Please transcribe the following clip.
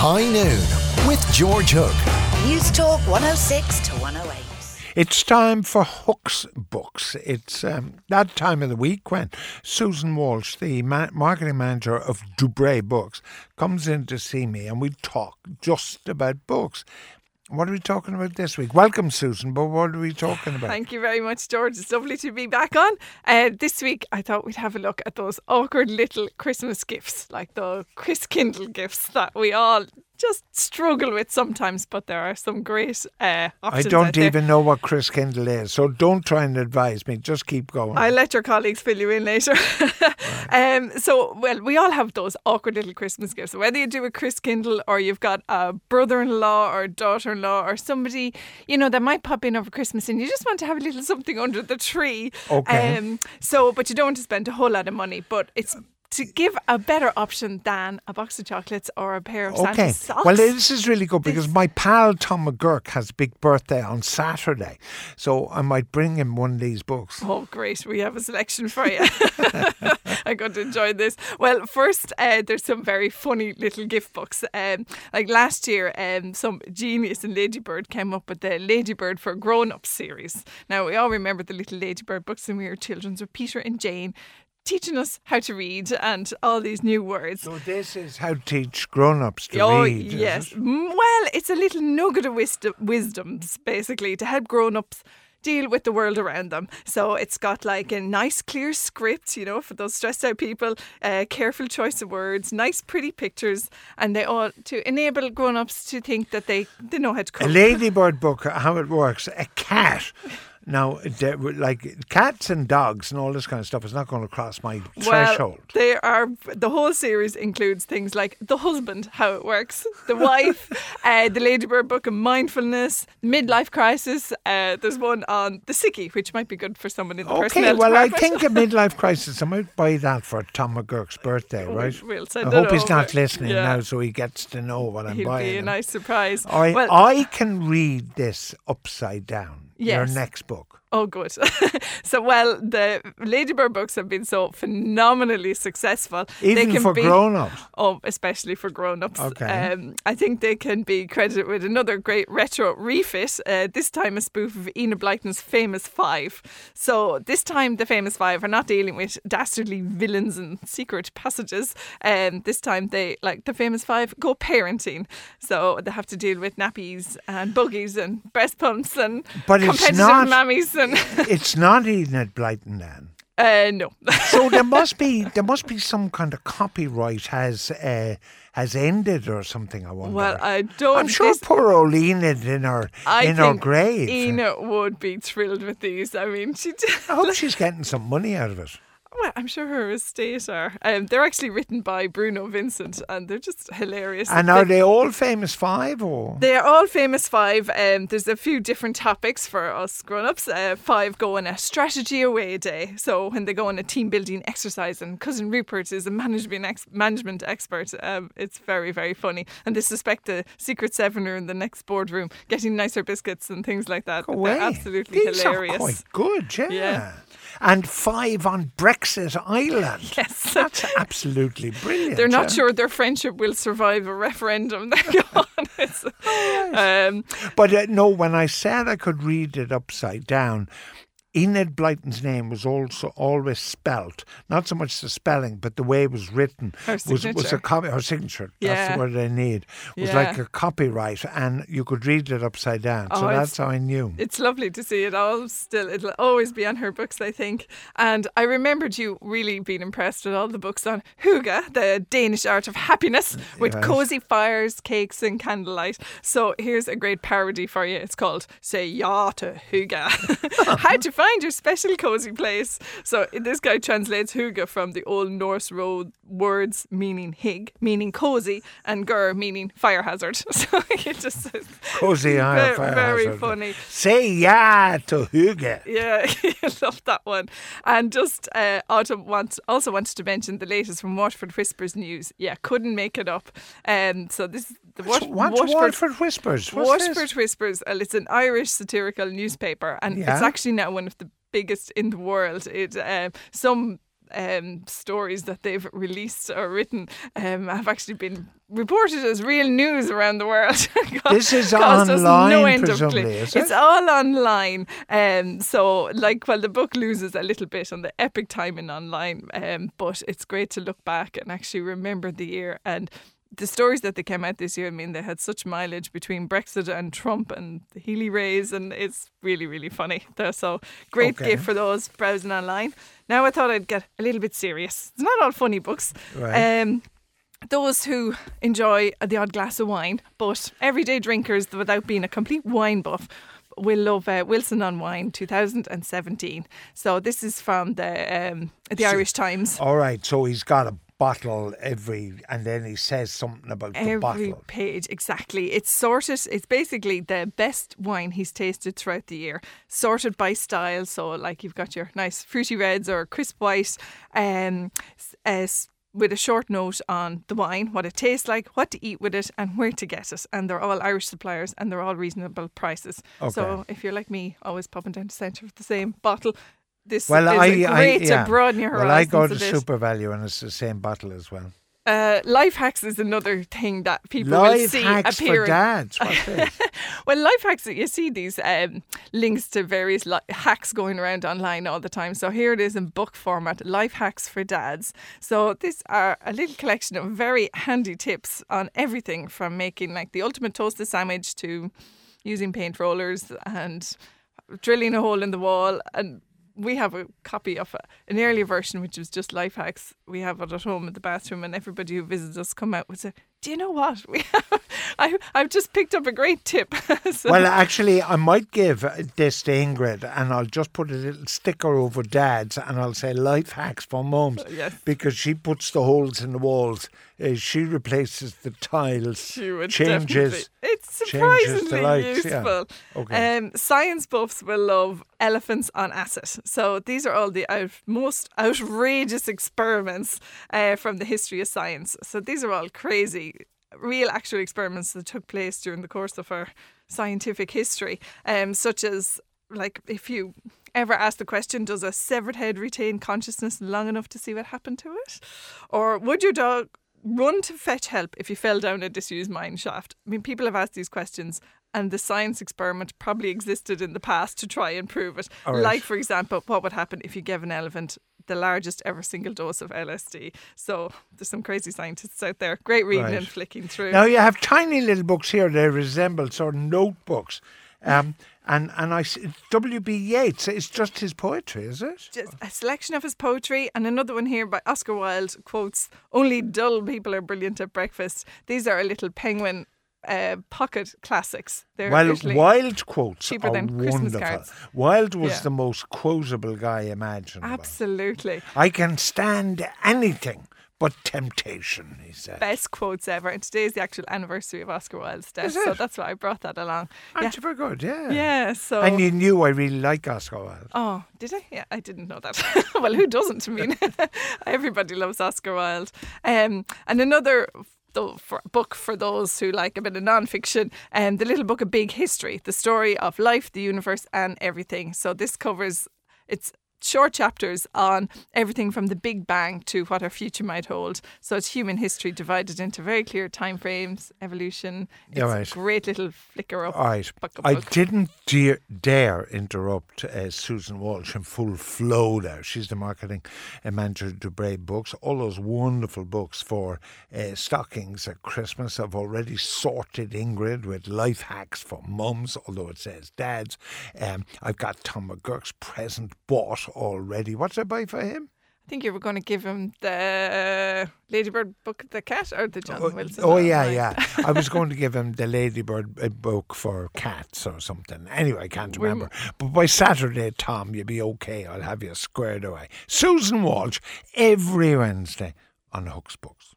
High Noon with George Hook. Newstalk 106 to 108. It's time for Hook's Books. It's um, that time of the week when Susan Walsh, the ma- marketing manager of Dubray Books, comes in to see me and we talk just about books. What are we talking about this week? Welcome, Susan, but what are we talking about? Thank you very much, George. It's lovely to be back on. Uh, this week, I thought we'd have a look at those awkward little Christmas gifts, like the Chris Kindle gifts that we all just struggle with sometimes, but there are some great uh, I don't even know what Chris Kindle is, so don't try and advise me. Just keep going. I'll let your colleagues fill you in later. um, so, well, we all have those awkward little Christmas gifts. Whether you do a Chris Kindle or you've got a brother in law or daughter in law or somebody, you know, that might pop in over Christmas and you just want to have a little something under the tree. Okay. Um, so, but you don't want to spend a whole lot of money, but it's to give a better option than a box of chocolates or a pair of Okay. Santa socks. Well, this is really good because my pal Tom McGurk has a big birthday on Saturday, so I might bring him one of these books. Oh, great. We have a selection for you. I'm going to enjoy this. Well, first, uh, there's some very funny little gift books. Um, like last year, um, some genius in Ladybird came up with the Ladybird for Grown Up series. Now, we all remember the little Ladybird books when we were children. So, Peter and Jane teaching us how to read and all these new words. So this is how to teach grown-ups to Oh, read. yes. it? Mm, Well, it's a little nugget of wisdom, wisdoms, basically, to help grown ups deal with the world around them. So it's got like a nice, clear script, you know, for those stressed out people, uh, careful choice of words, nice, pretty pictures, and they all to enable grown ups to think that they, they know how to A ladybird book, how it works. A cat. Now, like cats and dogs and all this kind of stuff is not going to cross my threshold. Well, they are the whole series includes things like the husband, how it works, the wife, uh, the Ladybird book of mindfulness, midlife crisis. Uh, there's one on the sickie, which might be good for someone in the Okay, personnel well, I think a midlife crisis. I might buy that for Tom McGurk's birthday, right? we'll send I hope he's not listening Yeah. now, so he gets to know what I'm buying. He'll buying. be a nice surprise. I, well, I can read this upside down. Your next book. Oh, good. so, well, the Ladybird books have been so phenomenally successful. they Even can for be, grown-ups. Oh, especially for grown-ups. Okay. Um, I think they can be credited with another great retro refit. Uh, this time, a spoof of Enid Blyton's Famous Five. So this time, the Famous Five are not dealing with dastardly villains and secret passages. Um, this time, they like the Famous Five go parenting. So they have to deal with nappies and buggies and breast pumps and But it's competitive not- mammies and it's not Enid Blyton then. uh, no. So there must be there must be some kind of copyright has uh, has ended or something. I wonder. well, I don't. I'm sure this- poor old Enid in her I in her grave. Ina would be thrilled with these. I mean, she. Did, I hope she's getting some money out of it. Well, I'm sure her estate are. Um, they're actually written by Bruno Vincent, and they're just hilarious. And are they all famous five or? They are all famous five. Um, there's a few different topics for us grown ups. Uh, five go on a strategy away day. So when they go on a team building exercise, and cousin Rupert is a management ex- management expert. Um, it's very very funny. And they suspect the secret seven are in the next boardroom getting nicer biscuits and things like that. Go But They're away. absolutely These hilarious. Are quite good, yeah. Yeah. And five on Brexit Island. Yes. That's absolutely brilliant. They're not sure their friendship will survive a referendum. They're gone. It's- um, But uh, no, when I said I could read it upside down, Enid Blyton's name was also always spelt, not so much the spelling, but the way it was written Her was was a copy. Her signature. That's Yeah. the word I need. Was Yeah. like a copyright, and you could read it upside down. Oh, so that's how I knew. It's lovely to see it all still. It'll always be on her books, I think. And I remembered you really being impressed with all the books on Hygge, the Danish art of happiness, with Yes. cozy fires, cakes, and candlelight. So here's a great parody for you. It's called Say Ya to Hygge. How to find your special cozy place. So this guy translates Hygge from the Old Norse road words meaning hig, meaning cozy, and gur, meaning fire hazard. So he just says, Cozy very, Eye Fire very Hazard. funny. Say yeah to Hygge. Yeah, I love that one. And just uh, Autumn wants, also wanted to mention the latest from Waterford Whispers News. Yeah, couldn't make it up. Um, so this is the what's Waterford Whispers? What's Waterford this? Whispers. uh, It's an Irish satirical newspaper, and Yeah. it's actually now one of the biggest in the world. It um, some um, stories that they've released or written um, have actually been reported as real news around the world. This is online, no end presumably, is It's all online. Um, so, like, well, the book loses a little bit on the epic timing online, um, but it's great to look back and actually remember the year and. The stories that they came out this year, I mean, they had such mileage between Brexit and Trump and the Healy-Raes, and it's really, really funny. They're So, great Okay. gift for those browsing online. Now, I thought I'd get a little bit serious. It's not all funny books. Right. Um, those who enjoy the odd glass of wine, but everyday drinkers without being a complete wine buff will love uh, Wilson on Wine 2017. So this is from the um, the Irish Times. All right, so he's got a bottle every, and then he says something about the Every bottle. page, exactly. It's sorted. It's basically the best wine he's tasted throughout the year, sorted by style. So, like you've got your nice fruity reds or crisp white, um, uh, with a short note on the wine, what it tastes like, what to eat with it, and where to get it. And they're all Irish suppliers, and they're all reasonable prices. So, if you're like me, always popping down to Centra with the same bottle. This Well, is I, a I, great yeah. to broaden your well, I go to. Super Value, and it's the same bottle as well. Uh, life hacks is another thing that people will see hacks for appearing. dads. Well, life hacks, you see these um, links to various li- hacks going around online all the time. So here it is in book format Life Hacks for Dads. So these are a little collection of very handy tips on everything from making like the ultimate toasted sandwich to using paint rollers and drilling a hole in the wall. And we have a copy of a, an earlier version, which was just life hacks. We have it at home in the bathroom, and everybody who visits us come out with say, "Do you know what? We have, I I've just picked up a great tip." so, Well, actually, I might give this to Ingrid, and I'll just put a little sticker over Dad's, and I'll say "Life hacks for mums," Yes. because she puts the holes in the walls. Uh, she replaces the tiles, She would changes. It's surprisingly lights, yeah. useful. Okay. Um, science buffs will love elephants on acid. So these are all the out, most outrageous experiments uh, from the history of science. So these are all crazy, real actual experiments that took place during the course of our scientific history, um, such as like if you ever ask the question, does a severed head retain consciousness long enough to see what happened to it? Or would your dog run to fetch help if you fell down a disused mine shaft? I mean, people have asked these questions, and the science experiment probably existed in the past to try and prove it. Right. Like, for example, what would happen if you gave an elephant the largest ever single dose of LSD? So there's some crazy scientists out there. Great reading Right. and flicking through. Now you have tiny little books here. They resemble sort of notebooks, um, and and I s- W. B. Yeats. It's just his poetry, is it? just a selection of his poetry and another one here by Oscar Wilde quotes only dull people are brilliant at breakfast these are a little penguin uh, pocket classics they're Well, Wilde quotes cheaper are than Christmas wonderful. cards. Wilde was Yeah. the most quotable guy imaginable. absolutely I can stand anything but temptation, he said. best quotes ever and today is the actual anniversary of Oscar Wilde's death so that's why I brought that along yeah Aren't you very good? Yeah. yeah so And you knew I really like Oscar Wilde. Oh, did I? Yeah, I didn't know that. well, who doesn't? I mean, everybody loves Oscar Wilde. Um, and another though, for, book for those who like a bit of non-fiction, um, the little book of Big History, the story of life, the universe, and everything. So this covers it's short chapters on everything from the Big Bang to what our future might hold. So it's human history divided into very clear time frames, evolution. It's Yeah, right. a great little flicker up. All right. I didn't dare, dare interrupt uh, Susan Walsh in full flow there. She's the marketing uh, manager of Dubray Books. All those wonderful books for uh, stockings at Christmas. I've already sorted Ingrid with life hacks for mums, although it says dads. Um, I've got Tom McGurk's present bought already. What's I buy for him? I think you were going to give him the Ladybird book, the cat, or the John Oh, Wilson. Oh yeah, yeah. I was going to give him the Ladybird uh, book for cats or something. Anyway, I can't We're- remember. But by Saturday, Tom, you'll be okay. I'll have you squared away. Susan Walsh every Wednesday on Hooks Books.